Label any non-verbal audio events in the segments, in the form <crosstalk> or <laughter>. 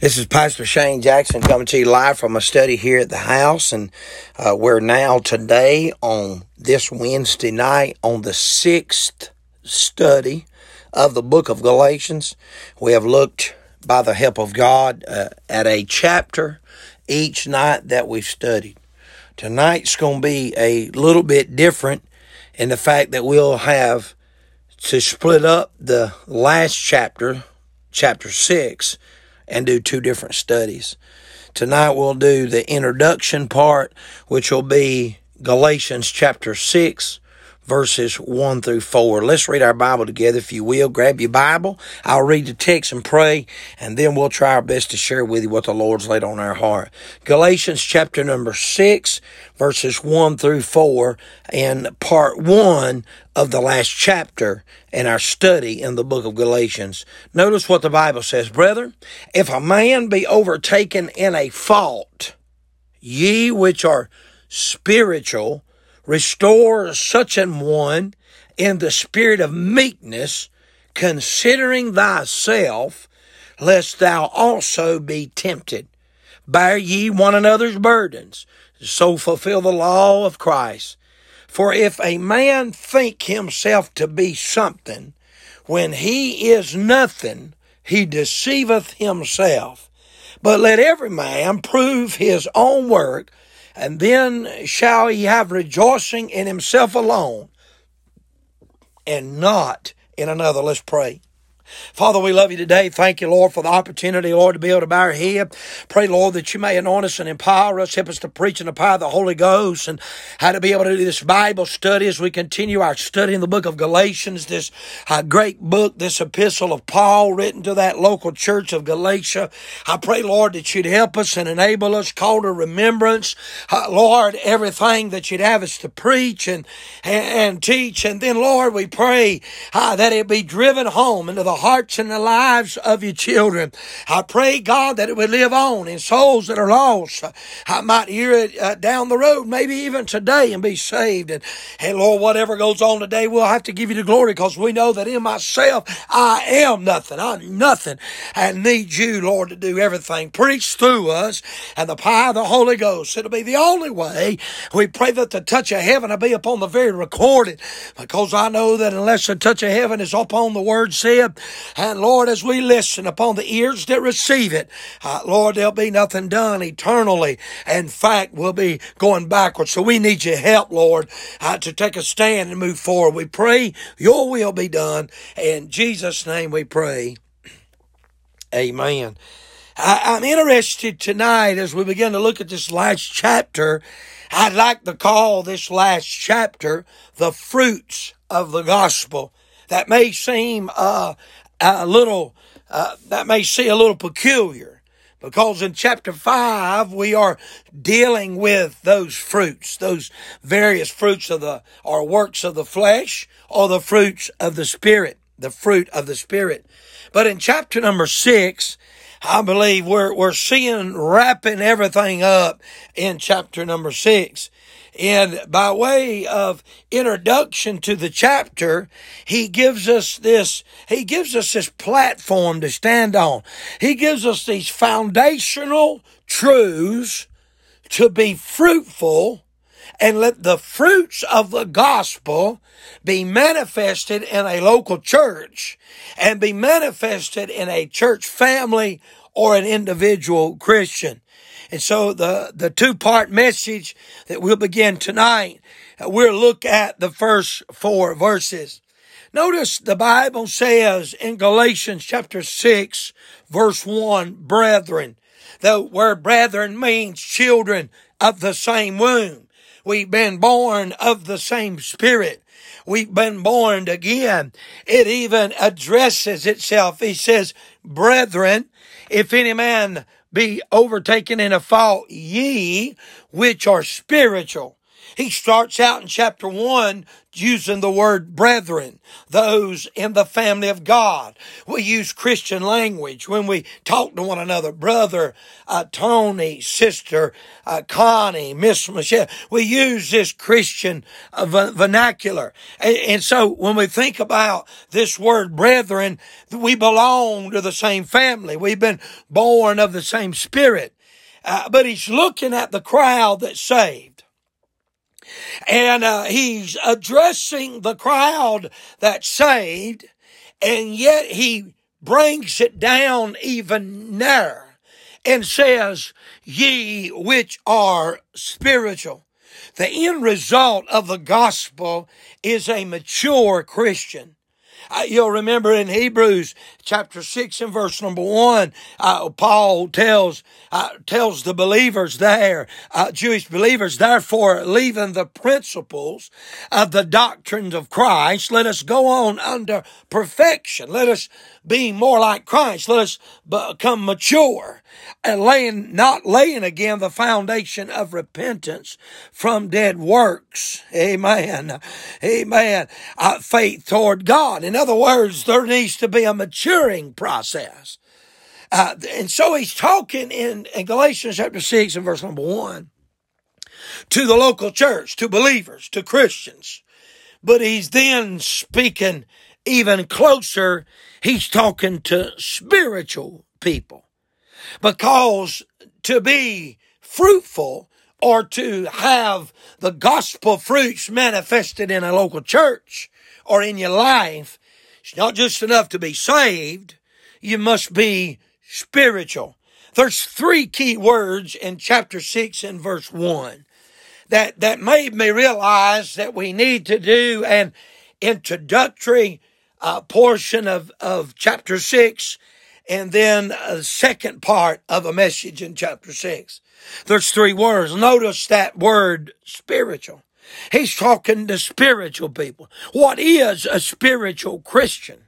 This is Pastor Shane Jackson coming to you live from a study here at the house, and uh, we're now today on this Wednesday night on the sixth study of the book of Galatians. We have looked by the help of God uh, at a chapter each night that we've studied. Tonight's going to be a little bit different in the fact that we'll have to split up the last chapter, chapter six and do two different studies. Tonight we'll do the introduction part, which will be Galatians chapter 6, verses 1 through 4. Let's read our Bible together, if you will. Grab your Bible. I'll read the text and pray, and then we'll try our best to share with you what the Lord's laid on our heart. Galatians chapter number 6, verses 1 through 4, and part 1 of the last chapter in our study in the book of Galatians. Notice what the Bible says, Brethren, if a man be overtaken in a fault, ye which are spiritual, Restore such an one in the spirit of meekness, considering thyself, lest thou also be tempted. Bear ye one another's burdens, so fulfill the law of Christ. For if a man think himself to be something, when he is nothing, he deceiveth himself. But let every man prove his own work, and then shall he have rejoicing in himself alone and not in another. Let's pray. Father, we love you today. Thank you, Lord, for the opportunity, Lord, to be able to bow our head. Pray, Lord, that you may anoint us and empower us, help us to preach in the power of the Holy Ghost, and how to be able to do this Bible study as we continue our study in the book of Galatians, this uh, great book, this epistle of Paul written to that local church of Galatia. I pray, Lord, that you'd help us and enable us, call to remembrance, uh, Lord, everything that you'd have us to preach and, and, and teach. And then, Lord, we pray uh, that it be driven home into the hearts and the lives of your children. I pray, God, that it would live on in souls that are lost. I might hear it uh, down the road, maybe even today, and be saved. And, and Lord, whatever goes on today, we'll have to give you the glory because we know that in myself, I am nothing. I'm nothing and need you, Lord, to do everything. Preach through us and the power of the Holy Ghost. It'll be the only way. We pray that the touch of heaven will be upon the very recorded because I know that unless the touch of heaven is upon the word said, and Lord, as we listen upon the ears that receive it, uh, Lord, there'll be nothing done eternally. In fact, we'll be going backwards. So we need your help, Lord, uh, to take a stand and move forward. We pray your will be done. In Jesus' name we pray. Amen. I, am interested tonight as we begin to look at this last chapter. I'd like to call this last chapter the fruits of the gospel. That may seem uh, a little, uh, that may seem a little peculiar because in chapter 5 we are dealing with those fruits those various fruits of the or works of the flesh or the fruits of the spirit the fruit of the spirit. But in chapter number 6 i believe we're we're seeing wrapping everything up in chapter number 6 and by way of introduction to the chapter, he gives us this, he gives us this platform to stand on. He gives us these foundational truths to be fruitful and let the fruits of the gospel be manifested in a local church and be manifested in a church family or an individual Christian. And so the, the two part message that we'll begin tonight, uh, we'll look at the first four verses. Notice the Bible says in Galatians chapter 6 verse 1, brethren. The word brethren means children of the same womb. We've been born of the same spirit. We've been born again. It even addresses itself. He says, brethren, if any man be overtaken in a fault, ye which are spiritual. He starts out in chapter one using the word brethren, those in the family of God. We use Christian language when we talk to one another. Brother uh, Tony, sister uh, Connie, Miss Michelle. We use this Christian uh, vernacular. And, and so when we think about this word brethren, we belong to the same family. We've been born of the same spirit. Uh, but he's looking at the crowd that's saved. And uh, he's addressing the crowd that's saved, and yet he brings it down even nearer and says, Ye which are spiritual. The end result of the gospel is a mature Christian. Uh, you'll remember in Hebrews chapter 6 and verse number 1, uh, Paul tells, uh, tells the believers there, uh, Jewish believers, therefore, leaving the principles of the doctrines of Christ, let us go on under perfection. Let us be more like Christ. Let us become mature and laying, not laying again the foundation of repentance from dead works. Amen. Amen. Uh, faith toward God. In other words, there needs to be a maturing process. Uh, and so he's talking in, in Galatians chapter 6 and verse number 1 to the local church, to believers, to Christians. But he's then speaking even closer. He's talking to spiritual people because to be fruitful or to have the gospel fruits manifested in a local church or in your life, it's not just enough to be saved. You must be spiritual. There's three key words in chapter six and verse one that, that made me realize that we need to do an introductory uh, portion of, of chapter six and then a second part of a message in chapter six. There's three words. Notice that word spiritual. He's talking to spiritual people. What is a spiritual Christian?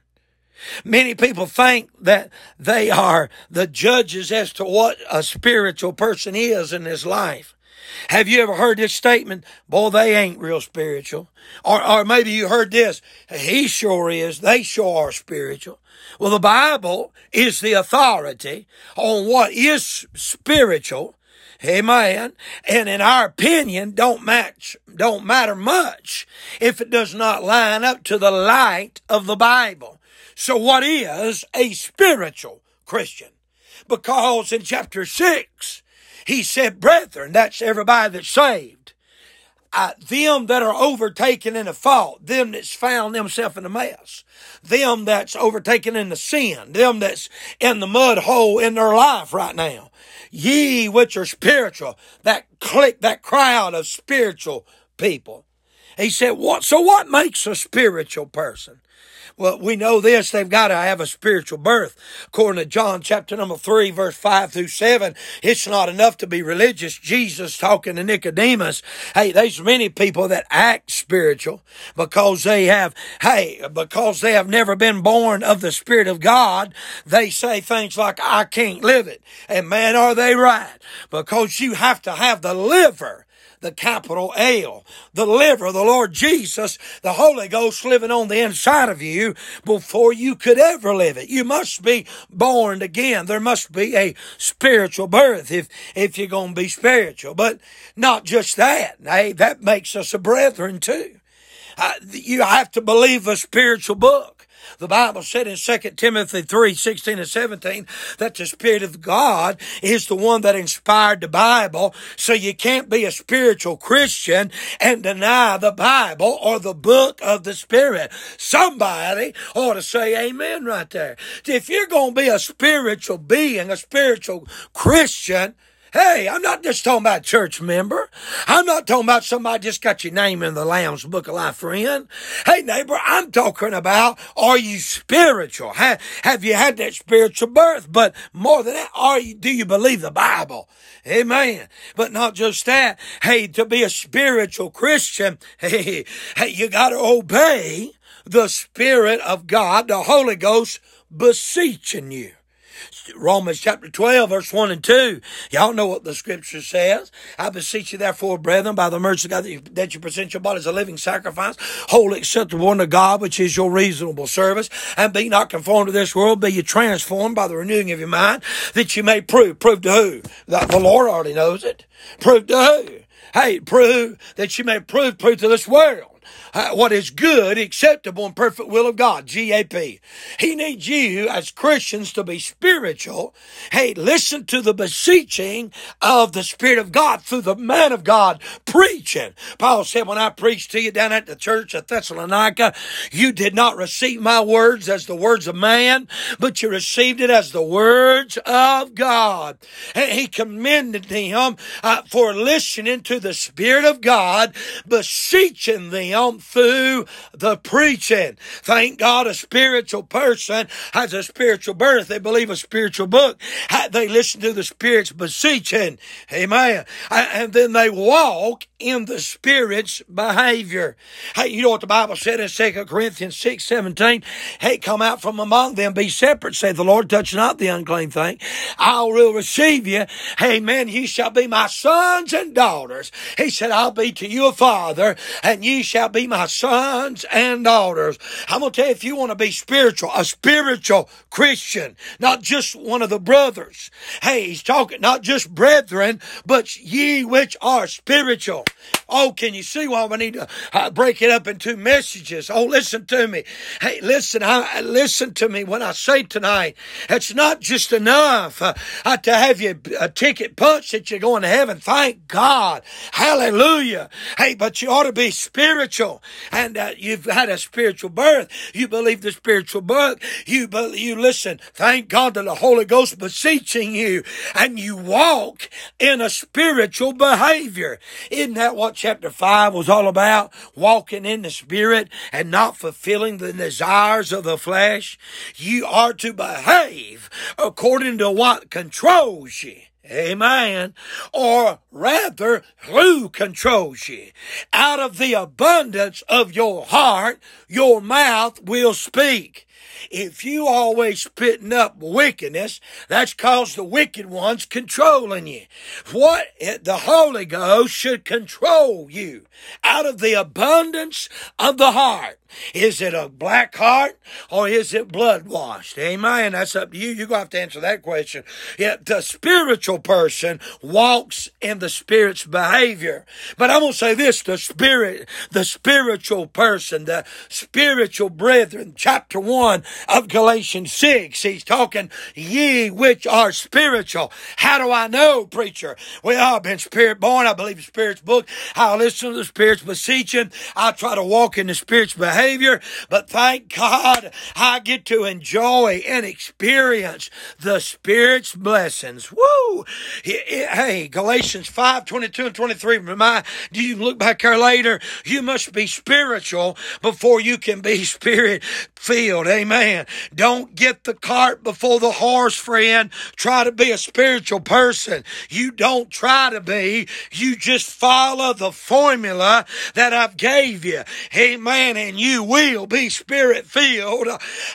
Many people think that they are the judges as to what a spiritual person is in his life. Have you ever heard this statement? Boy, they ain't real spiritual. Or, or maybe you heard this. He sure is. They sure are spiritual. Well, the Bible is the authority on what is spiritual. Amen. And in our opinion, don't match, don't matter much if it does not line up to the light of the Bible. So what is a spiritual Christian? Because in chapter six, he said, brethren, that's everybody that's saved. Uh, them that are overtaken in a fault, them that's found themselves in a mess, them that's overtaken in the sin, them that's in the mud hole in their life right now. Ye which are spiritual, that clique, that crowd of spiritual people. He said, what, so what makes a spiritual person? Well, we know this. They've got to have a spiritual birth. According to John chapter number three, verse five through seven, it's not enough to be religious. Jesus talking to Nicodemus. Hey, there's many people that act spiritual because they have, hey, because they have never been born of the Spirit of God. They say things like, I can't live it. And man, are they right? Because you have to have the liver the capital L, the liver, the Lord Jesus, the Holy Ghost living on the inside of you before you could ever live it. You must be born again. There must be a spiritual birth if, if you're going to be spiritual. But not just that. Hey, that makes us a brethren too. Uh, you have to believe a spiritual book. The Bible said in 2 Timothy 3, 16 and 17 that the Spirit of God is the one that inspired the Bible. So you can't be a spiritual Christian and deny the Bible or the book of the Spirit. Somebody ought to say amen right there. If you're going to be a spiritual being, a spiritual Christian, Hey, I'm not just talking about church member. I'm not talking about somebody just got your name in the Lamb's Book of Life friend. Hey, neighbor, I'm talking about are you spiritual? Have, have you had that spiritual birth? But more than that, are you, do you believe the Bible? Amen. But not just that. Hey, to be a spiritual Christian, <laughs> hey, hey, you got to obey the Spirit of God, the Holy Ghost beseeching you. Romans chapter 12, verse 1 and 2. Y'all know what the scripture says. I beseech you, therefore, brethren, by the mercy of God, that you, that you present your body as a living sacrifice, holy, acceptable unto God, which is your reasonable service. And be not conformed to this world, be you transformed by the renewing of your mind, that you may prove. Prove to who? That the Lord already knows it. Prove to who? Hey, prove that you may prove, prove to this world what is good, acceptable, and perfect will of God. GAP. He needs you as Christians to be spiritual. Hey, listen to the beseeching of the Spirit of God through the man of God preaching. Paul said, when I preached to you down at the church at Thessalonica, you did not receive my words as the words of man, but you received it as the words of God. And he commended him uh, for listening to the Spirit of God, beseeching them through the preaching. Thank God a spiritual person has a spiritual birth. They believe a spiritual book. They listen to the Spirit's beseeching. Amen. And then they walk in the Spirit's behavior. Hey, you know what the Bible said in 2 Corinthians 6, 17? Hey, come out from among them, be separate, say the Lord, touch not the unclean thing. I will receive you. Amen. You shall be my sons and daughters. He said, I'll be to you a father, and ye shall be my sons and daughters. I'm going to tell you, if you want to be spiritual, a spiritual Christian, not just one of the brothers. Hey, he's talking not just brethren, but ye which are spiritual. Oh, can you see why we need to uh, break it up into messages? Oh, listen to me. Hey, listen, I, listen to me when I say tonight, it's not just enough uh, uh, to have you a ticket punched that you're going to heaven. Thank God. Hallelujah. Hey, but you ought to be spiritual and uh, you've had a spiritual birth. You believe the spiritual birth. You, you listen. Thank God that the Holy Ghost beseeching you and you walk in a spiritual behavior. Isn't that what chapter 5 was all about? Walking in the Spirit and not fulfilling the desires of the flesh. You are to behave according to what controls you. Amen. Or rather, who controls you? Out of the abundance of your heart, your mouth will speak. If you always spitting up wickedness, that's cause the wicked one's controlling you. What the Holy Ghost should control you out of the abundance of the heart. Is it a black heart or is it blood washed? Amen. That's up to you. You're going to have to answer that question. Yet the spiritual person walks in the Spirit's behavior. But I'm going to say this, the Spirit, the spiritual person, the spiritual brethren, chapter 1 of Galatians 6, he's talking, ye which are spiritual. How do I know, preacher? Well, I've been spirit born. I believe the Spirit's book. I listen to the Spirit's beseeching. I try to walk in the Spirit's behavior behavior, but thank God I get to enjoy and experience the Spirit's blessings. Woo! Hey, Galatians 5, 22 and 23 remind, do you look back there later? You must be spiritual before you can be <laughs> spirit filled. Amen. Don't get the cart before the horse, friend. Try to be a spiritual person. You don't try to be. You just follow the formula that I've gave you. Amen. And you will be spirit filled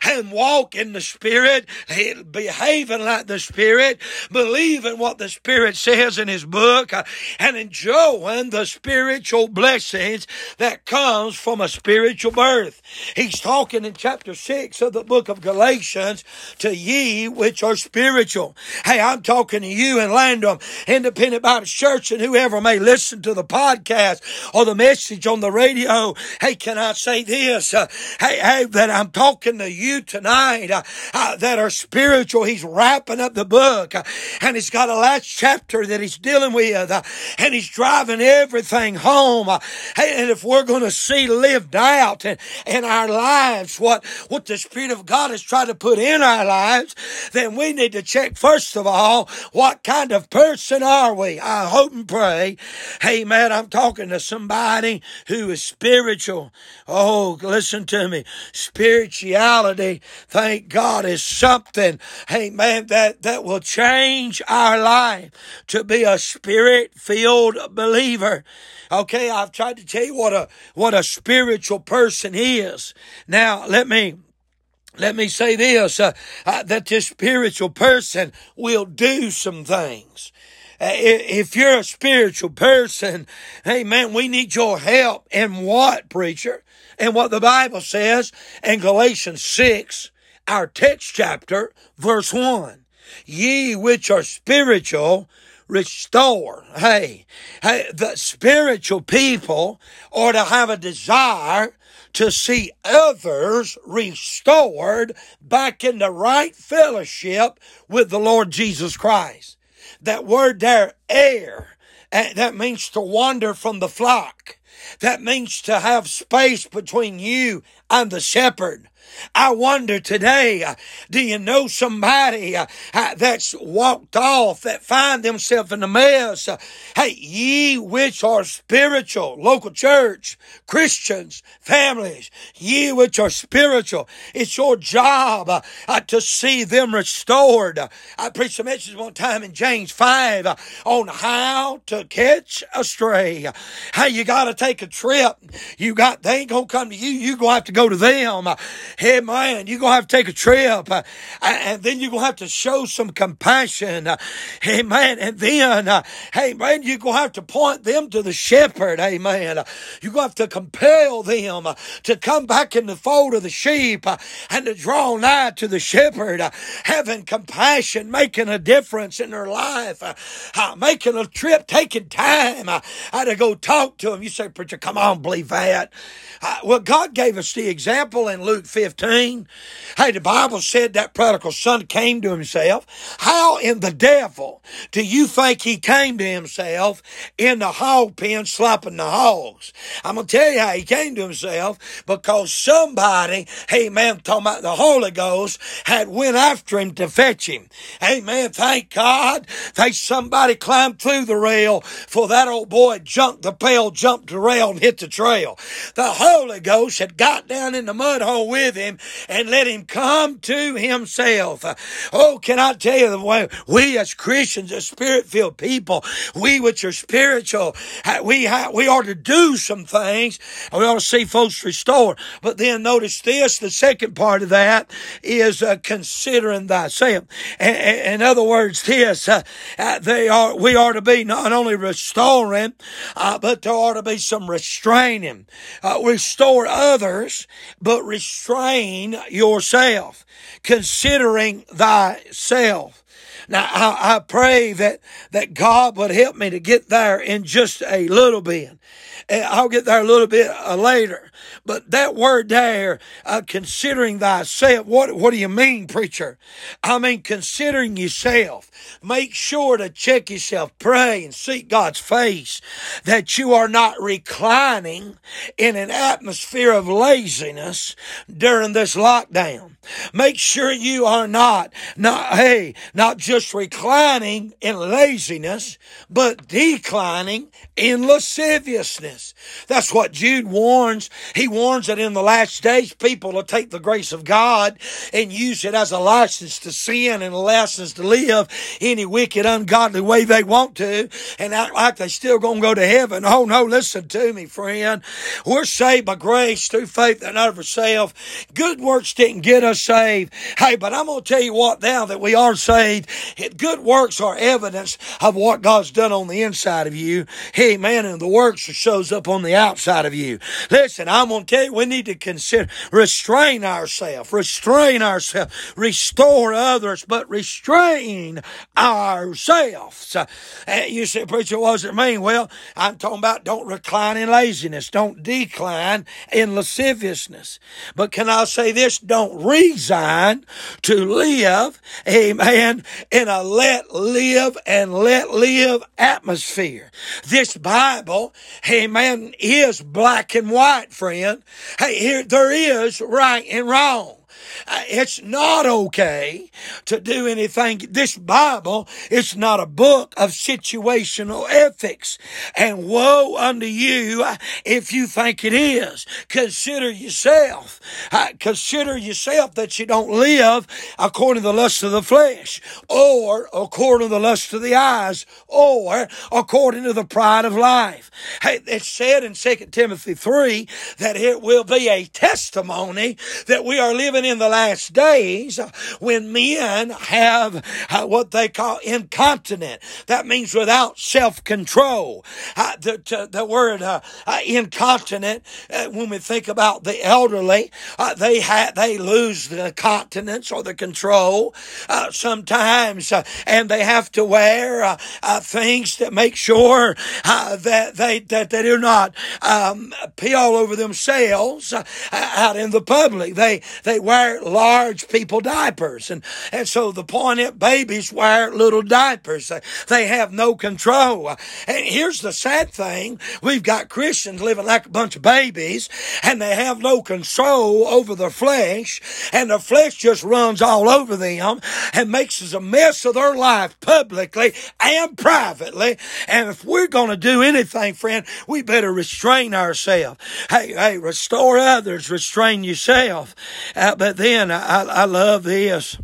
and walk in the spirit, behaving like the spirit, believing what the spirit says in his book, and enjoying the spiritual blessings that comes from a spiritual birth. He's talking in chapter 6 of the book of Galatians to ye which are spiritual. Hey, I'm talking to you and Landrum, Independent Baptist Church, and whoever may listen to the podcast or the message on the radio. Hey, can I say this? This. Uh, hey, hey, that I'm talking to you tonight uh, uh, that are spiritual. He's wrapping up the book uh, and he's got a last chapter that he's dealing with uh, and he's driving everything home. Uh, hey, and if we're going to see lived out in, in our lives what, what the Spirit of God has tried to put in our lives, then we need to check first of all, what kind of person are we? I hope and pray. Hey, man, I'm talking to somebody who is spiritual. Oh, listen to me. Spirituality, thank God, is something, hey man, that, that will change our life to be a spirit filled believer. Okay, I've tried to tell you what a, what a spiritual person is. Now, let me, let me say this uh, uh, that this spiritual person will do some things. Uh, if you're a spiritual person, hey man, we need your help. And what, preacher? And what the Bible says in Galatians 6, our text chapter, verse 1. Ye which are spiritual, restore. Hey, hey, the spiritual people are to have a desire to see others restored back in the right fellowship with the Lord Jesus Christ. That word there, err, eh, that means to wander from the flock. That means to have space between you and the shepherd. I wonder today, uh, do you know somebody uh, uh, that's walked off, that find themselves in a mess? hey, ye which are spiritual, local church, Christians, families, ye which are spiritual, it's your job to see them restored. I preached a message one time in James 5 on how to catch a stray. Hey, you gotta take a trip. You got, they ain't gonna come to you, you gonna have to go to them hey man, you're going to have to take a trip. Uh, and then you're going to have to show some compassion. Uh, hey man, and then, uh, hey man, you're going to have to point them to the shepherd. Amen. Uh, you're going to have to compel them uh, to come back in the fold of the sheep uh, and to draw nigh to the shepherd, having compassion, making a difference in their life, making a trip, taking time to go talk to them. You say, preacher, come on, believe that. well, God gave us the example in Luke 15. 15. Hey, the Bible said that prodigal son came to himself. How in the devil do you think he came to himself in the hog pen slapping the hogs? I'm going to tell you how he came to himself because somebody, hey man, talking about the Holy Ghost, had went after him to fetch him. Amen. Thank God. Thank somebody climbed through the rail for that old boy jumped the pail, jumped the rail and hit the trail. The Holy Ghost had got down in the mud hole with him and let him come to himself. Oh, can I tell you the way we as Christians, as spirit filled people, we which are spiritual, we, we ought to do some things. We ought to see folks restored. But then notice this, the second part of that is uh, considering thyself. In other words, this, uh, uh, they are, we are to be not only restoring, uh, but there ought to be some restraining. Uh, restore others, but restrain restrain yourself, considering thyself. Now, I, I, pray that, that God would help me to get there in just a little bit. I'll get there a little bit uh, later. But that word there, uh, considering thyself, what, what do you mean, preacher? I mean, considering yourself. Make sure to check yourself, pray and seek God's face that you are not reclining in an atmosphere of laziness during this lockdown. Make sure you are not, not, hey, not just reclining in laziness, but declining in lasciviousness. That's what Jude warns. He warns that in the last days, people will take the grace of God and use it as a license to sin and a license to live any wicked, ungodly way they want to and act like they still gonna go to heaven. Oh no, listen to me, friend. We're saved by grace through faith and not of ourselves. Good works didn't get us saved. Hey, but I'm gonna tell you what now that we are saved, good works are evidence of what God's done on the inside of you. Hey, man, and the works shows up on the outside of you. Listen, I'm going to tell you, we need to consider, restrain ourselves, restrain ourselves, restore others, but restrain ourselves. Uh, you say, preacher, what does it mean? Well, I'm talking about don't recline in laziness, don't decline in lasciviousness. But can I say this? Don't resign to live, amen, in a let live and let live atmosphere. This Bible, amen, is black and white, friend. Hey, here, there is right and wrong. Uh, it's not okay to do anything. This Bible is not a book of situational ethics. And woe unto you if you think it is. Consider yourself. Uh, consider yourself that you don't live according to the lust of the flesh, or according to the lust of the eyes, or according to the pride of life. Hey, it's said in 2 Timothy 3 that it will be a testimony that we are living in the last days when men have uh, what they call incontinent. That means without self-control. Uh, the, the, word uh, uh incontinent, uh, when we think about the elderly, uh, they ha- they lose the continence or the control sometimes, and they have to wear things that make sure that they that they do not um, pee all over themselves out in the public. They they wear large people diapers, and and so the point is, babies wear little diapers. They, they have no control. And here's the sad thing: we've got Christians living like a bunch of babies, and they have no control over their flesh, and the flesh just runs all over them and makes us a mess of their life publicly and privately. And if we're going to do anything, friend, we better restrain ourselves. Hey, hey, restore others, restrain yourself. Uh, but then I, I love this.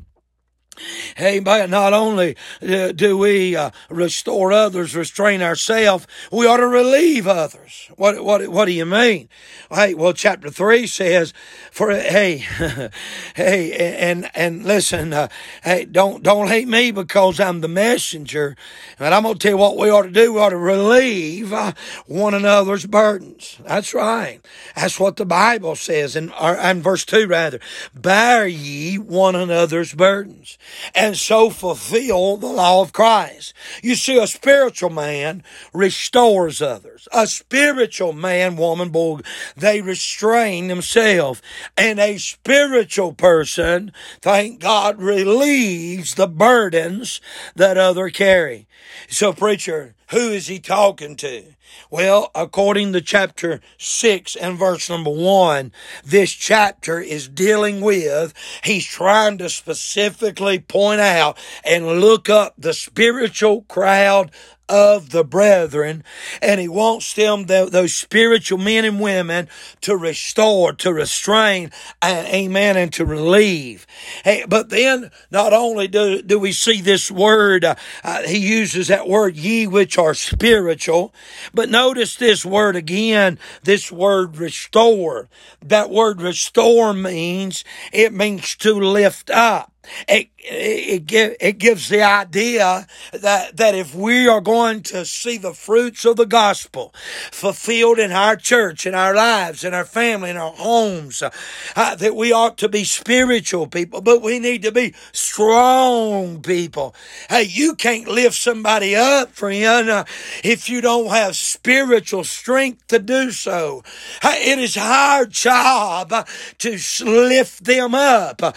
Amen. Not only uh, do we uh, restore others, restrain ourselves, we ought to relieve others. What, what, what do you mean? Hey, well, chapter three says, for, hey, <laughs> hey, and, and listen, uh, hey, don't, don't hate me because I'm the messenger. And I'm going to tell you what we ought to do. We ought to relieve uh, one another's burdens. That's right. That's what the Bible says in, in verse two, rather. Bear ye one another's burdens and so fulfill the law of Christ. You see, a spiritual man restores others. A spiritual man, woman, boy, they restrain themselves. And a spiritual person, thank God, relieves the burdens that other carry. So, preacher, who is he talking to? Well, according to chapter 6 and verse number 1, this chapter is dealing with, he's trying to specifically point out and look up the spiritual crowd of the brethren, and he wants them, those spiritual men and women, to restore, to restrain, and amen, and to relieve. Hey, but then, not only do, do we see this word, uh, uh, he uses that word, ye which are spiritual, but notice this word again, this word restore. That word restore means, it means to lift up. It, it, it, gives the idea that, that if we are going to see the fruits of the gospel fulfilled in our church, in our lives, in our family, in our homes, uh, that we ought to be spiritual people, but we need to be strong people. Hey, you can't lift somebody up, friend, uh, if you don't have spiritual strength to do so. Hey, it is our job to lift them up, uh,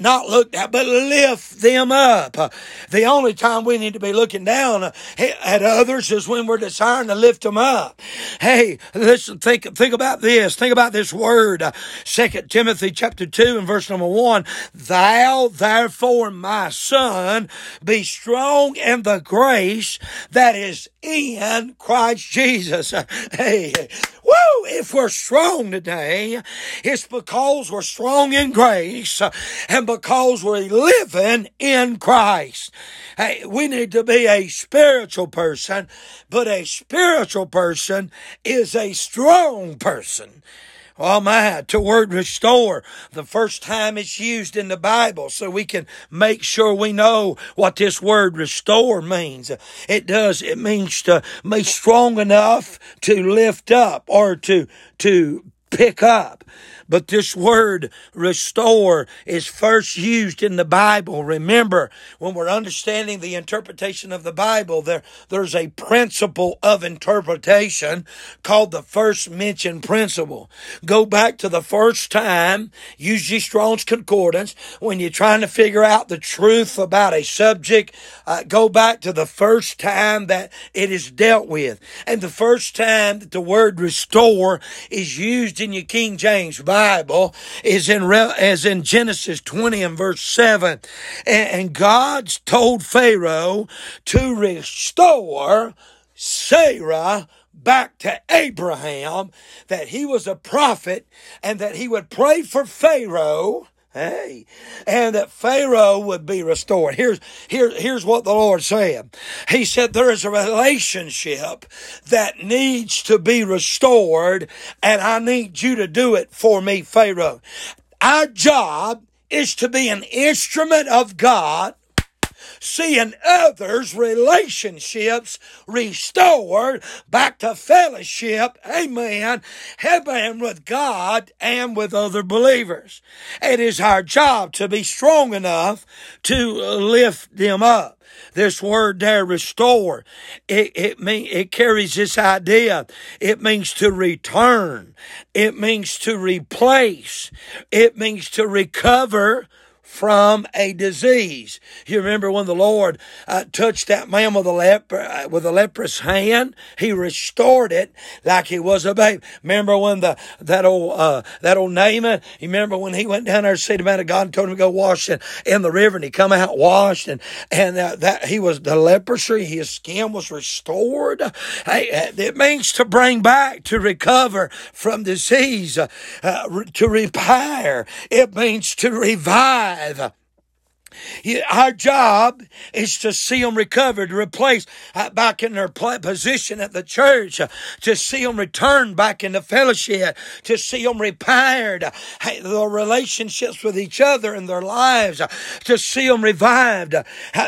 not look but lift them up. The only time we need to be looking down at others is when we're desiring to lift them up. Hey, listen, think, think about this. Think about this word. Second Timothy chapter 2 and verse number 1. Thou therefore, my son, be strong in the grace that is in Christ Jesus. Hey, woo, if we're strong today, it's because we're strong in grace and because we're living in Christ. Hey, we need to be a spiritual person, but a spiritual person is a strong person. Oh my, to word restore, the first time it's used in the Bible, so we can make sure we know what this word restore means. It does, it means to be strong enough to lift up or to, to pick up. But this word restore is first used in the Bible. Remember, when we're understanding the interpretation of the Bible, there, there's a principle of interpretation called the first mentioned principle. Go back to the first time, use your Strong's Concordance, when you're trying to figure out the truth about a subject, uh, go back to the first time that it is dealt with. And the first time that the word restore is used in your King James Bible Bible is in as in Genesis 20 and verse 7. And God's told Pharaoh to restore Sarah back to Abraham, that he was a prophet and that he would pray for Pharaoh Hey, and that Pharaoh would be restored. Here's, here, here's what the Lord said. He said there is a relationship that needs to be restored, and I need you to do it for me, Pharaoh. Our job is to be an instrument of God seeing others' relationships restored back to fellowship, amen, heaven with God and with other believers. It is our job to be strong enough to lift them up. This word there, restore, it, it mean, it carries this idea. It means to return. It means to replace. It means to recover from a disease. You remember when the Lord uh, touched that man with a leper uh, with a leprous hand, He restored it like he was a babe. Remember when the that old uh, that old Naaman? You remember when he went down there to see the man of God and told him to go wash in, in the river, and he come out washed, and and uh, that he was the leprosy, his skin was restored. Hey, uh, it means to bring back, to recover from disease, uh, to repair. It means to revive alive. Our job is to see them recovered, replaced uh, back in their position at the church, uh, to see them return back into fellowship, to see them repaired, uh, their relationships with each other in their lives, to see them revived.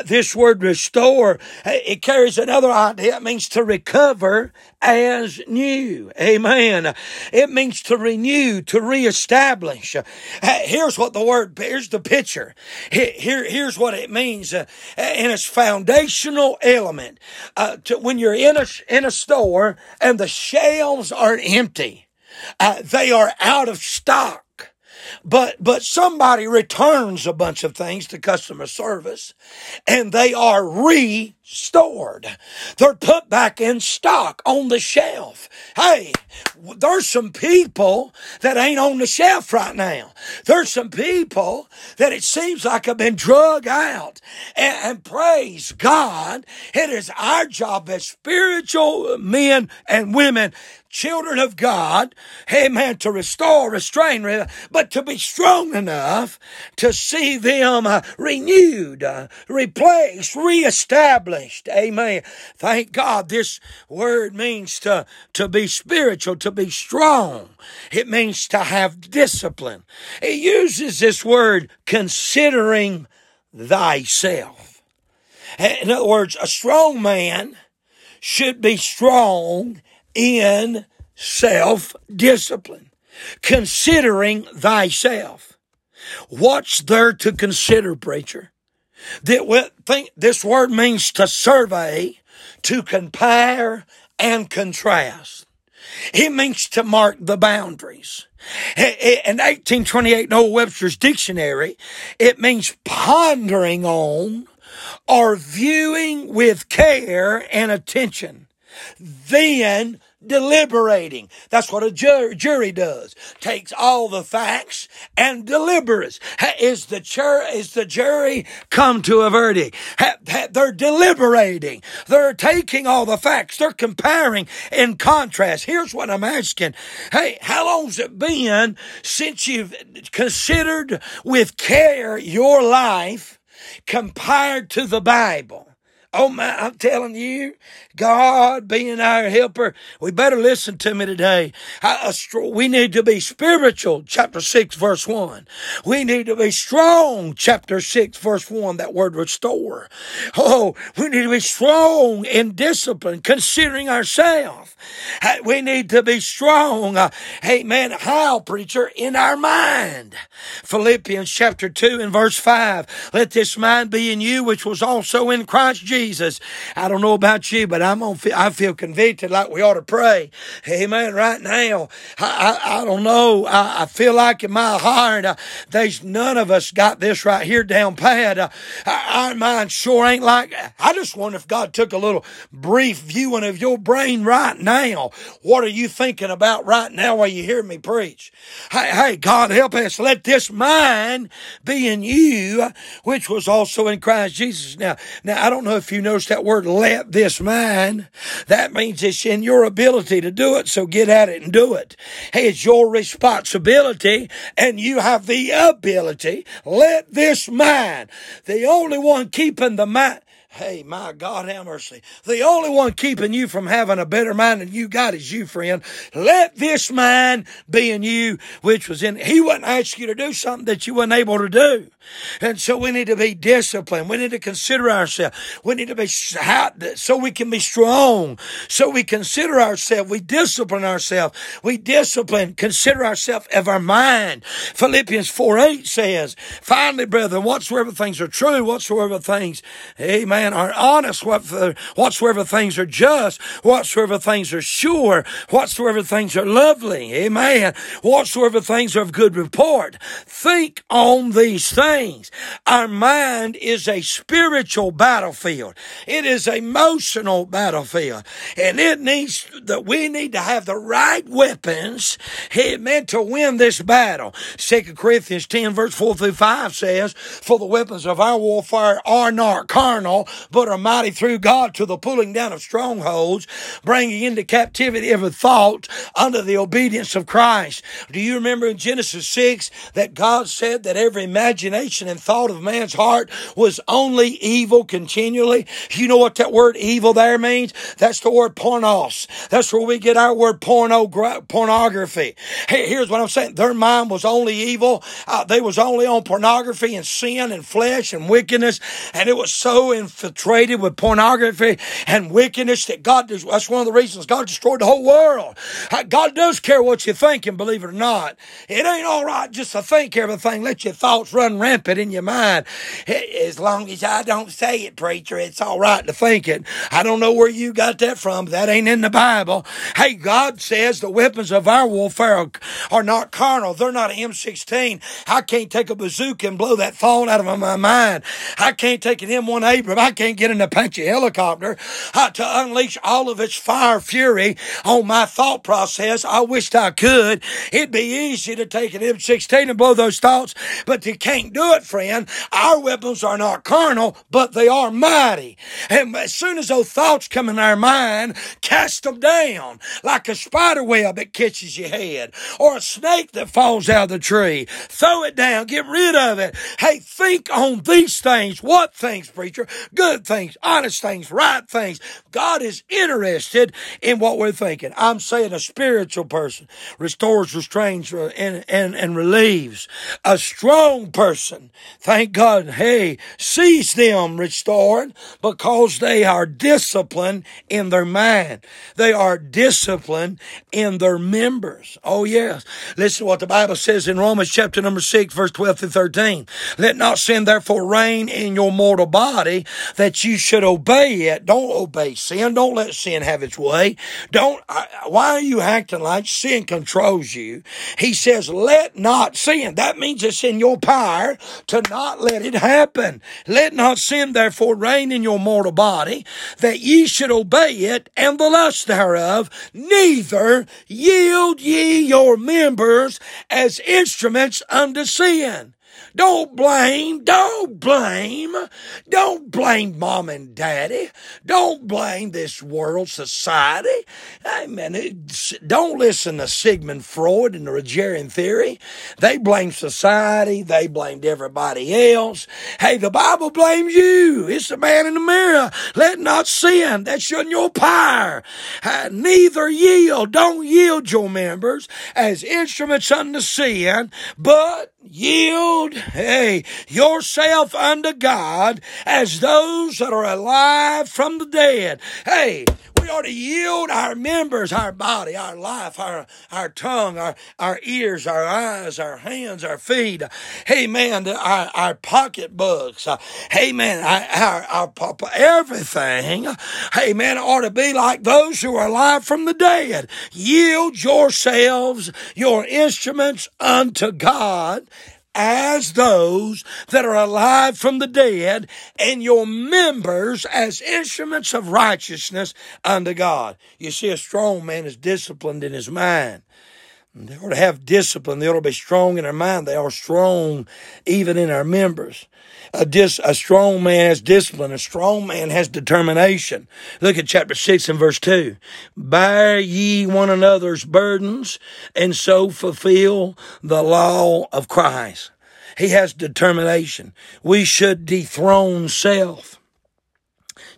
This word restore, it carries another idea. It means to recover as new. Amen. It means to renew, to reestablish. Here's what the word, here's the picture. Here, here's what it means. Uh, and it's foundational element. Uh, to, when you're in a, in a store and the shelves are empty, uh, they are out of stock. But, but somebody returns a bunch of things to customer service and they are restored. They're put back in stock on the shelf. Hey, there's some people that ain't on the shelf right now. There's some people that it seems like have been drug out. And, and praise God, it is our job as spiritual men and women children of God, amen, to restore, restrain, but to be strong enough to see them uh, renewed, uh, replaced, reestablished. Amen. Thank God this word means to, to be spiritual, to be strong. It means to have discipline. It uses this word considering thyself. In other words, a strong man should be strong in self discipline, considering thyself. What's there to consider, preacher? That think this word means to survey, to compare, and contrast. It means to mark the boundaries. In 1828 Noah Webster's dictionary, it means pondering on or viewing with care and attention then deliberating. That's what a ju- jury does. Takes all the facts and deliberates. Is the jur- is the jury come to a verdict? They're deliberating. They're taking all the facts. They're comparing in contrast. Here's what I'm asking. Hey, how long's it been since you've considered with care your life compared to the Bible? Oh my, I'm telling you, God being our helper, we better listen to me today. we need to be spiritual, chapter 6, verse 1. We need to be strong, chapter 6, verse 1, that word restore. Oh, we need to be strong in discipline, considering ourselves. We need to be strong, uh, amen, how, preacher, in our mind. Philippians chapter 2 and verse 5. Let this mind be in you, which was also in Christ Jesus. I don't know about you, but I'm on. I feel convicted like we ought to pray. Amen. Right now, I, I, I don't know. I, I, feel like in my heart, uh, there's none of us got this right here down pat. Uh, our mind sure ain't like. I just wonder if God took a little brief viewing of your brain right now. What are you thinking about right now while you hear me preach? Hey, hey, God help us. Let this mind be in you, which was also in Christ Jesus. Now, now I don't know if you noticed that word let this mind, that means it's in your ability to do it, so get at it and do it. Hey, it's your responsibility and you have the ability. Let this mind, the only one keeping the mind, Hey, my God, have mercy. The only one keeping you from having a better mind than you got is you, friend. Let this mind be in you, which was in, he wouldn't ask you to do something that you weren't able to do. And so we need to be disciplined. We need to consider ourselves. We need to be, so we can be strong. So we consider ourselves. We discipline ourselves. We discipline, consider ourselves of our mind. Philippians 4 8 says, finally, brethren, whatsoever things are true, whatsoever things, amen man are honest, whatsoever things are just, whatsoever things are sure, whatsoever things are lovely, amen, whatsoever things are of good report. Think on these things. Our mind is a spiritual battlefield. It is emotional battlefield. And it needs that we need to have the right weapons, amen, to win this battle. Second Corinthians 10 verse 4 through 5 says, For the weapons of our warfare are not carnal, but are mighty through God to the pulling down of strongholds, bringing into captivity every thought under the obedience of Christ. Do you remember in Genesis 6 that God said that every imagination and thought of man's heart was only evil continually? You know what that word evil there means? That's the word pornos. That's where we get our word porno, pornography. Hey, here's what I'm saying. Their mind was only evil. Uh, they was only on pornography and sin and flesh and wickedness. And it was so infiltrated with pornography and wickedness that God does. That's one of the reasons God destroyed the whole world. God does care what you think, and believe it or not, it ain't all right just to think everything. Let your thoughts run rampant in your mind. As long as I don't say it, preacher, it's all right to think it. I don't know where you got that from. That ain't in the Bible. Hey, God says the weapons of our warfare are, not carnal. They're not M16. I can't take a bazooka and blow that thought out of my mind. I can't take an M1 Abrams. I can't get an Apache helicopter uh, to unleash all of its fire fury on my thought process. I wished I could. It'd be easy to take an M16 and blow those thoughts, but you can't do it, friend. Our weapons are not carnal, but they are mighty. And as soon as those thoughts come in our mind, cast them down like a spider web that catches your head or a snake that falls out of the tree. Throw it down. Get rid of it. Hey, think on these things. What things, preacher? Good things, honest things, right things. God is interested in what we're thinking. I'm saying a spiritual person restores, restrains, uh, and, and, and relieves. A strong person, thank God, hey, sees them restored because they are disciplined in their mind. They are disciplined in their members. Oh, yes. Listen to what the Bible says in Romans chapter number 6, verse 12 through 13. Let not sin therefore reign in your mortal body that you should obey it. Don't obey sin. Don't let sin have its way. Don't, why are you acting like sin controls you? He says, let not sin. That means it's in your power to not let it happen. Let not sin therefore reign in your mortal body that ye should obey it and the lust thereof. Neither yield ye your members as instruments unto sin. Don't blame, don't blame, don't blame mom and daddy. Don't blame this world society. Amen. Don't listen to Sigmund Freud and the Rogerian theory. They blame society. They blamed everybody else. Hey, the Bible blames you. It's the man in the mirror. Let not sin. That's in your power. Uh, neither yield. Don't yield your members as instruments unto sin, but yield, hey, yourself unto God as those that are alive from the dead. Hey, ought to yield our members, our body, our life, our, our tongue, our, our ears, our eyes, our hands, our feet. Man, our, our pocketbooks. Hey man, our, our, our, everything. Man, ought to be like those who are alive from the dead. Yield yourselves, your instruments unto God as those that are alive from the dead, and your members as instruments of righteousness unto God. You see, a strong man is disciplined in his mind. They ought to have discipline. They ought to be strong in their mind. They are strong even in our members. A, dis, a strong man has discipline. A strong man has determination. Look at chapter 6 and verse 2. Bear ye one another's burdens and so fulfill the law of Christ. He has determination. We should dethrone self.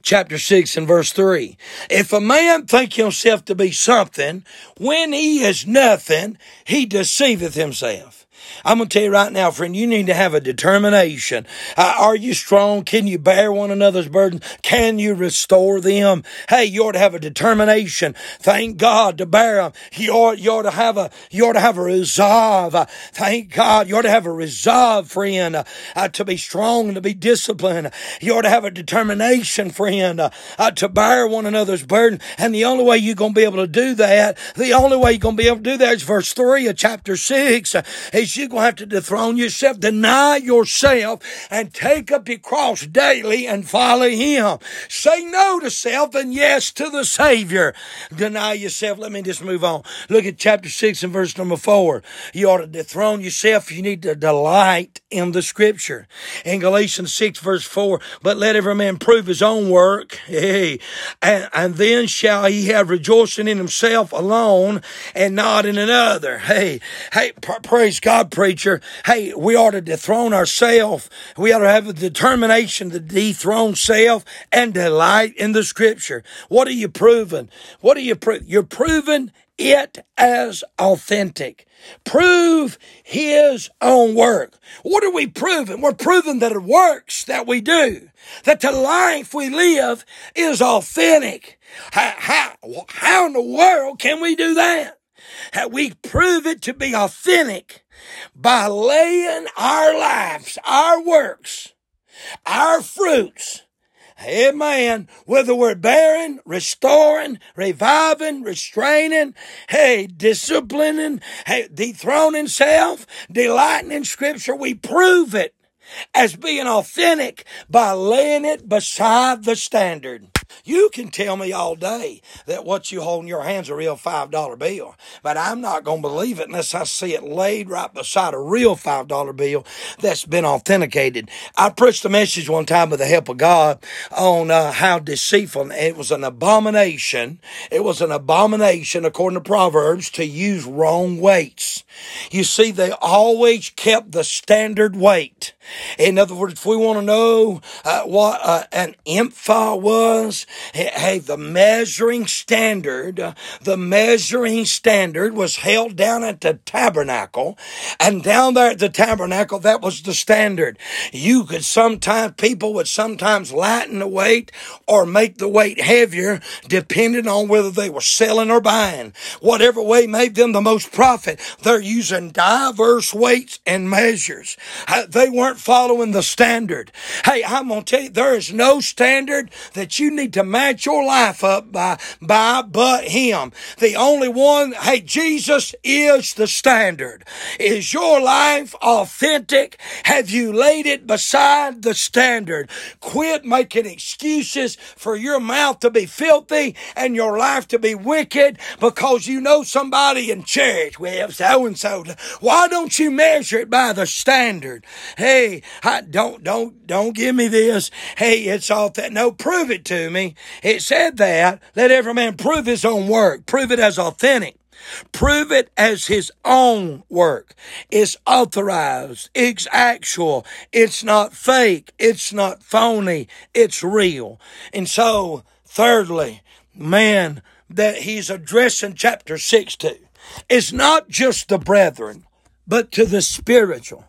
chapter 6 and verse 3. If a man think himself to be something, when he is nothing, he deceiveth himself. I'm going to tell you right now, friend, you need to have a determination. Uh, are you strong? Can you bear one another's burdens? Can you restore them? Hey, you ought to have a determination. Thank God to bear them. You ought, you ought to have a, you ought to have a resolve. Uh, thank God. You ought to have a resolve, friend, uh, uh to be strong and to be disciplined. You ought to have a determination, friend, uh, uh, to bear one another's burden. And the only way you're going to be able to do that, the only way you're going to be able to do that is verse 3 of chapter 6 you're going to have to dethrone yourself, deny yourself, and take up your cross daily and follow Him. Say no to self and yes to the Savior. Deny yourself. Let me just move on. Look at chapter 6 and verse number 4. You ought to dethrone yourself. You need to delight in the Scripture. In Galatians 6 verse 4, but let every man prove his own work. <laughs> Hey, and, and then shall he have rejoicing in himself alone and not in another. Hey, hey, praise God preacher. Hey, we ought to dethrone ourselves. We ought to have a determination to dethrone self and delight in the scripture. What are you proving? What are you proving? You're proving it as authentic. Prove his own work. What are we proving? We're proving that it works that we do. That the life we live is authentic. How, how, how in the world can we do that? How we prove it to be authentic by laying our lives, our works, our fruits, Amen. Whether we're bearing, restoring, reviving, restraining, hey, disciplining, hey, dethroning self, delighting in scripture, we prove it as being authentic by laying it beside the standard. You can tell me all day that what you hold in your hand's a real $5 bill, but I'm not going to believe it unless I see it laid right beside a real $5 bill that's been authenticated. I preached a message one time with the help of God on uh, how deceitful it was an abomination. It was an abomination, according to Proverbs, to use wrong weights. You see, they always kept the standard weight. In other words, if we want to know uh, what uh, an ephah was, hey, the measuring standard, uh, the measuring standard was held down at the tabernacle, and down there at the tabernacle, that was the standard. You could sometimes, people would sometimes lighten the weight or make the weight heavier, depending on whether they were selling or buying. Whatever way made them the most profit, they're using diverse weights and measures. Uh, they weren't following the standard. Hey, I'm going to tell you, there is no standard that you need to match your life up by, by but Him. The only one, hey, Jesus is the standard. Is your life authentic? Have you laid it beside the standard? Quit making excuses for your mouth to be filthy and your life to be wicked because you know somebody in church. Well, so and so. Why don't you measure it by the standard? Hey, I, don't, don't, don't give me this. Hey, it's all that. No, prove it to me. It said that. Let every man prove his own work. Prove it as authentic. Prove it as his own work. It's authorized. It's actual. It's not fake. It's not phony. It's real. And so, thirdly, man, that he's addressing chapter 6 to is not just the brethren, but to the spiritual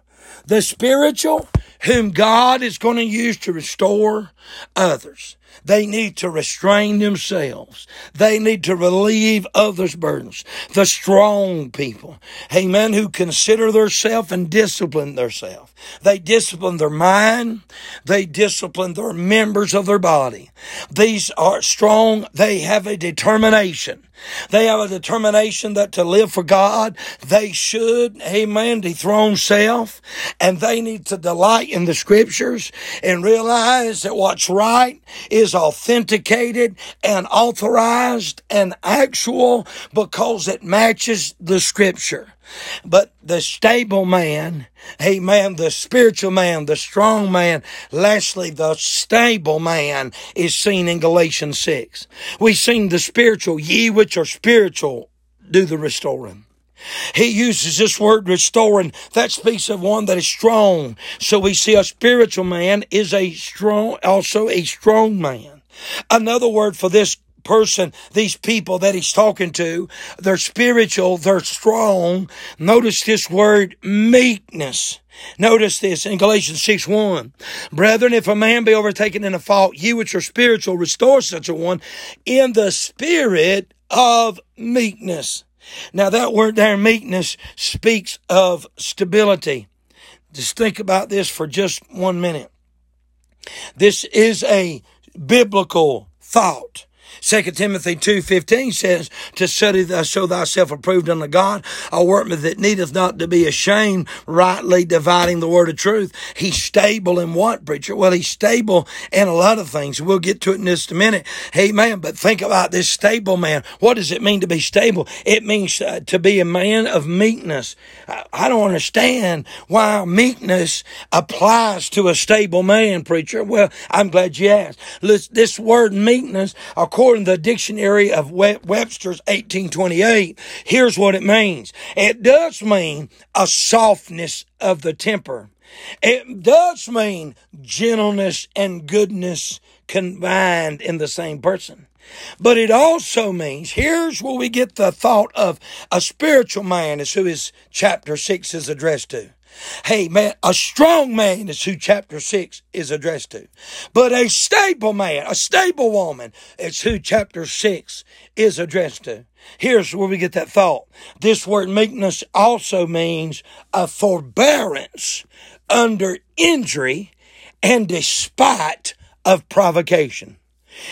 the spiritual whom God is going to use to restore others. They need to restrain themselves. They need to relieve others' burdens. The strong people, amen, who consider themselves and discipline themselves. They discipline their mind. They discipline their members of their body. These are strong. They have a determination. They have a determination that to live for God, they should, amen, dethrone self, and they need to delight in the scriptures and realize that what's right is authenticated and authorized and actual because it matches the scripture. But the stable man, amen, the spiritual man, the strong man, lastly, the stable man is seen in Galatians 6. We've seen the spiritual, ye which are spiritual, do the restoring. He uses this word restoring. That speaks of one that is strong. So we see a spiritual man is a strong, also a strong man. Another word for this person, these people that he's talking to, they're spiritual, they're strong. Notice this word meekness. Notice this in Galatians 6 1. Brethren, if a man be overtaken in a fault, ye which are spiritual, restore such a one in the spirit of meekness. Now that word there, meekness, speaks of stability. Just think about this for just one minute. This is a biblical thought. 2 Timothy 2.15 says, To study thou show thyself approved unto God, a workman that needeth not to be ashamed, rightly dividing the word of truth. He's stable in what, preacher? Well, he's stable in a lot of things. We'll get to it in just a minute. Amen. But think about this stable man. What does it mean to be stable? It means uh, to be a man of meekness. I, I don't understand why meekness applies to a stable man, preacher. Well, I'm glad you asked. This word meekness, according according to the dictionary of Webster's 1828, here's what it means. It does mean a softness of the temper. It does mean gentleness and goodness combined in the same person. But it also means, here's where we get the thought of a spiritual man is who his chapter 6 is addressed to. Hey man, a strong man is who chapter 6 is addressed to. But a stable man, a stable woman is who chapter 6 is addressed to. Here's where we get that thought. This word meekness also means a forbearance under injury and despite of provocation.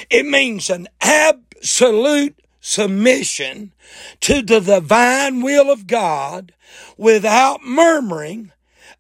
It means an absolute submission to the divine will of God without murmuring,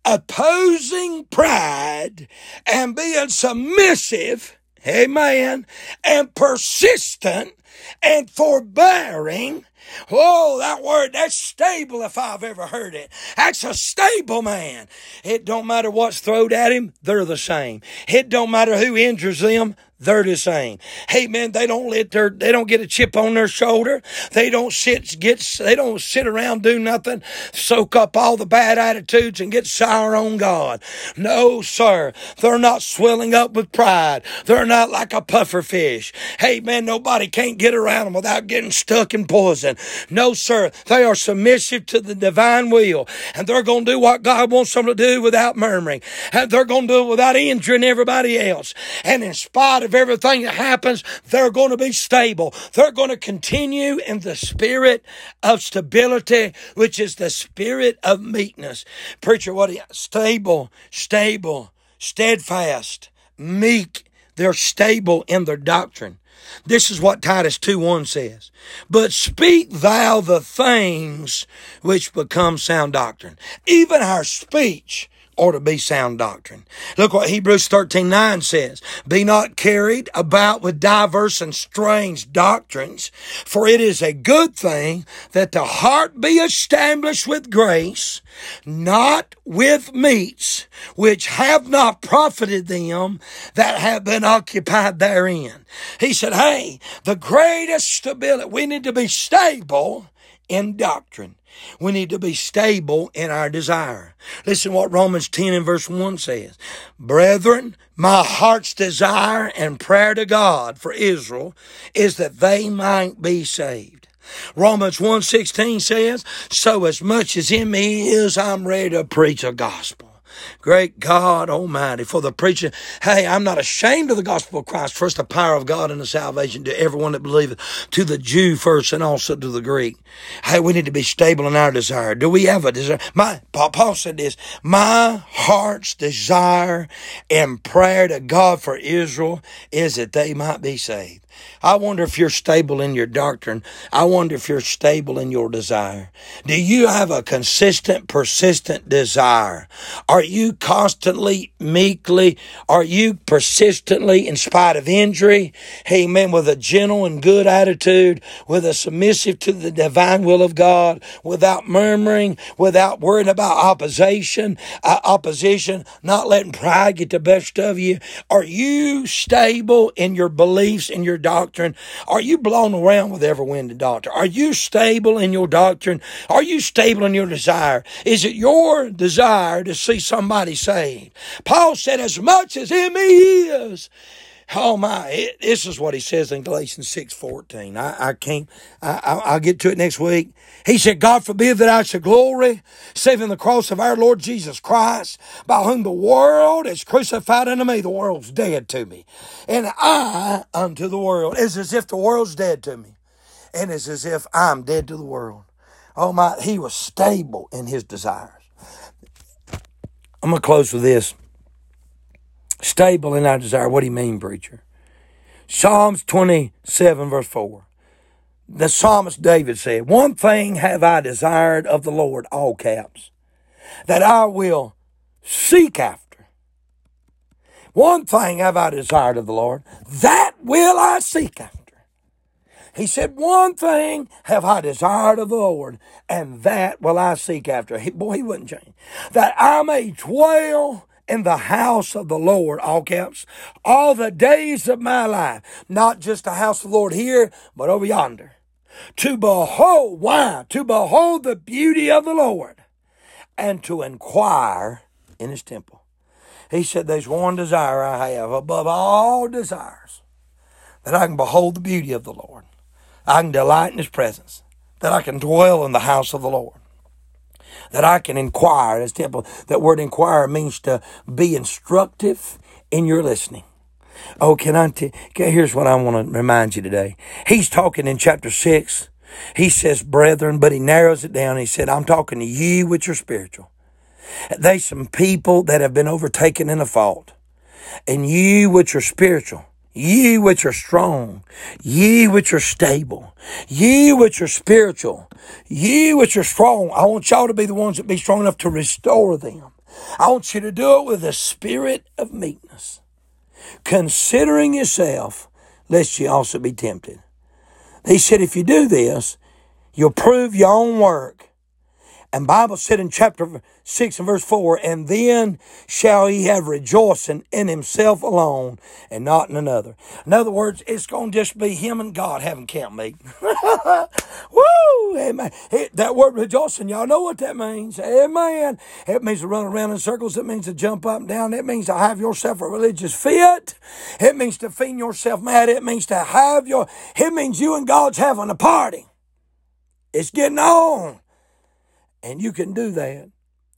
opposing pride, and being submissive, amen, and persistent and forbearing. Oh, that word, that's stable if I've ever heard it. That's a stable man. It don't matter what's thrown at him, they're the same. It don't matter who injures them, they're the same. Hey man, they don't let their, they don't get a chip on their shoulder. They don't sit, get, they don't sit around, do nothing, soak up all the bad attitudes and get sour on God. No, sir. They're not swelling up with pride. They're not like a puffer fish. Hey man, nobody can't get around them without getting stuck in poison. No, sir. They are submissive to the divine will and they're going to do what God wants them to do without murmuring. And they're going to do it without injuring everybody else. And in spite of everything that happens, they're going to be stable. They're going to continue in the spirit of stability, which is the spirit of meekness. Preacher, what? Stable, stable, steadfast, meek. They're stable in their doctrine. This is what Titus 2 1 says. But speak thou the things which become sound doctrine. Even our speech ought to be sound doctrine. Look what Hebrews 13 9 says. Be not carried about with diverse and strange doctrines, for it is a good thing that the heart be established with grace, not with meats, which have not profited them that have been occupied therein. He said, Hey, the greatest stability, we need to be stable in doctrine. We need to be stable in our desire. Listen what Romans 10 and verse 1 says. Brethren, my heart's desire and prayer to God for Israel is that they might be saved. Romans 1.16 says, So as much as in me is, I'm ready to preach a gospel. Great God Almighty for the preaching. Hey, I'm not ashamed of the gospel of Christ. First, the power of God and the salvation to everyone that believeth, to the Jew first and also to the Greek. Hey, we need to be stable in our desire. Do we have a desire? My, Paul said this, my heart's desire and prayer to God for Israel is that they might be saved. I wonder if you're stable in your doctrine. I wonder if you're stable in your desire. Do you have a consistent, persistent desire? Are you constantly, meekly, are you persistently, in spite of injury, amen, with a gentle and good attitude, with a submissive to the divine will of God, without murmuring, without worrying about opposition, uh, opposition, not letting pride get the best of you? Are you stable in your beliefs, in your doctrine? Are you blown around with every wind and doctrine? Are you stable in your doctrine? Are you stable in your desire? Is it your desire to see somebody saved? Paul said, as much as in me is, Oh my! It, this is what he says in Galatians six fourteen. I, I can't. I, I, I'll get to it next week. He said, "God forbid that I should glory, save in the cross of our Lord Jesus Christ, by whom the world is crucified unto me. The world's dead to me, and I unto the world. It's as if the world's dead to me, and it's as if I'm dead to the world. Oh my! He was stable in his desires. I'm gonna close with this. Stable in our desire. What do you mean, preacher? Psalms 27, verse 4. The psalmist David said, One thing have I desired of the Lord, all caps, that I will seek after. One thing have I desired of the Lord, that will I seek after. He said, One thing have I desired of the Lord, and that will I seek after. He, boy, he wouldn't change. That I may dwell in the house of the Lord, all caps, all the days of my life. Not just the house of the Lord here, but over yonder. To behold, why? To behold the beauty of the Lord and to inquire in his temple. He said, There's one desire I have above all desires that I can behold the beauty of the Lord. I can delight in his presence, that I can dwell in the house of the Lord that I can inquire in his temple. That word inquire means to be instructive in your listening. Oh, can I? T- here's what I want to remind you today. He's talking in chapter six. He says, brethren, but he narrows it down. He said, I'm talking to you which are spiritual. They some people that have been overtaken in a fault. And you which are spiritual, Ye which are strong, ye which are stable, ye which are spiritual, ye which are strong. I want y'all to be the ones that be strong enough to restore them. I want you to do it with a spirit of meekness, considering yourself, lest ye also be tempted. He said, if you do this, you'll prove your own work and Bible said in chapter 6 and verse 4, and then shall he have rejoicing in himself alone and not in another. In other words, it's going to just be him and God having camp meet. <laughs> Woo! Amen. That word rejoicing, y'all know what that means. Amen. It means to run around in circles. It means to jump up and down. It means to have yourself a religious fit. It means to feed yourself mad. It means to have your, it means you and God's having a party. It's getting on. And you can do that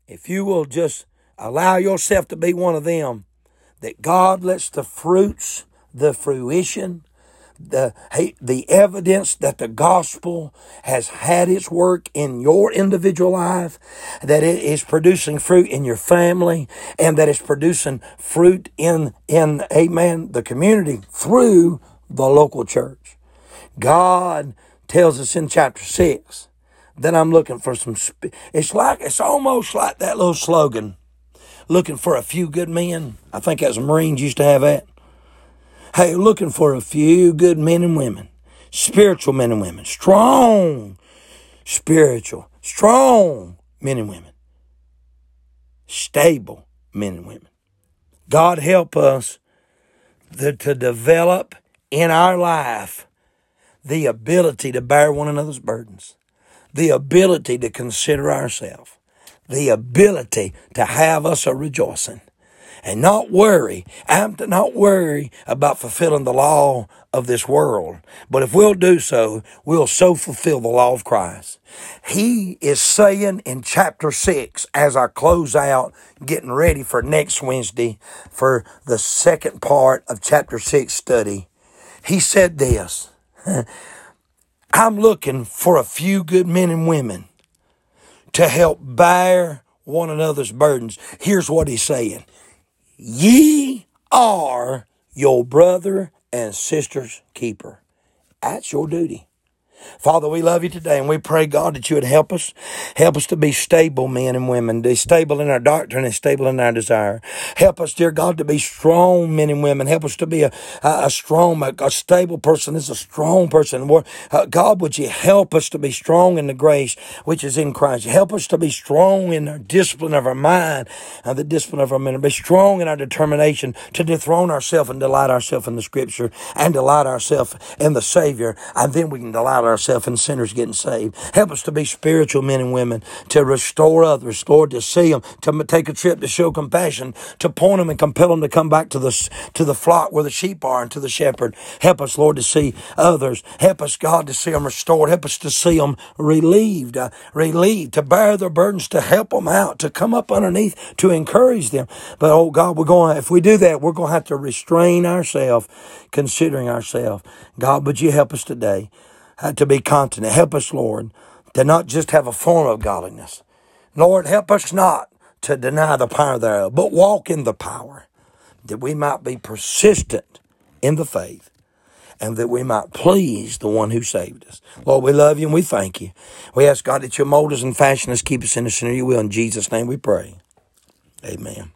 if you will just allow yourself to be one of them that God lets the fruits, the fruition, the the evidence that the gospel has had its work in your individual life, that it is producing fruit in your family, and that it's producing fruit in in amen the community through the local church. God tells us in chapter six then I'm looking for some. Sp- it's like it's almost like that little slogan, looking for a few good men. I think as Marines used to have that. Hey, looking for a few good men and women, spiritual men and women, strong, spiritual, strong men and women, stable men and women. God help us the, to develop in our life the ability to bear one another's burdens the ability to consider ourselves, the ability to have us a rejoicing and not worry. I'm to not worry about fulfilling the law of this world. But if we'll do so, we'll so fulfill the law of Christ. He is saying in chapter six, as I close out, getting ready for next Wednesday for the second part of chapter six study, he said this. <laughs> I'm looking for a few good men and women to help bear one another's burdens. Here's what he's saying. Ye are your brother and sister's keeper. That's your duty. Father, we love you today and we pray, God, that you would help us. Help us to be stable men and women, be stable in our doctrine and stable in our desire. Help us, dear God, to be strong men and women. Help us to be a, a, a strong, a, a, stable person is a strong person. Uh, God, would you help us to be strong in the grace which is in Christ? Help us to be strong in our discipline of our mind and the discipline of our men. Be strong in our determination to dethrone ourselves and delight ourselves in the scripture and delight ourselves in the Savior. And then we can delight ourselves and sinners getting saved. Help us to be spiritual men and women, to restore others, Lord, to see them, to take a trip to show compassion, to point them and compel them to come back to the, to the flock where the sheep are and to the shepherd. Help us, Lord, to see others. Help us, God, to see them restored. Help us to see them relieved, uh, relieved, to bear their burdens, to help them out, to come up underneath, to encourage them. But, oh God, we're going, if we do that, we're going to have to restrain ourselves, considering ourselves. God, would you help us today uh, to be continent? Help us, Lord, to not just have a form of godliness. Lord, help us not to deny the power thereof, but walk in the power, that we might be persistent in the faith, and that we might please the one who saved us. Lord, we love you and we thank you. We ask God that you mold us and fashion us, keep us in the center of your will. In Jesus' name we pray. Amen.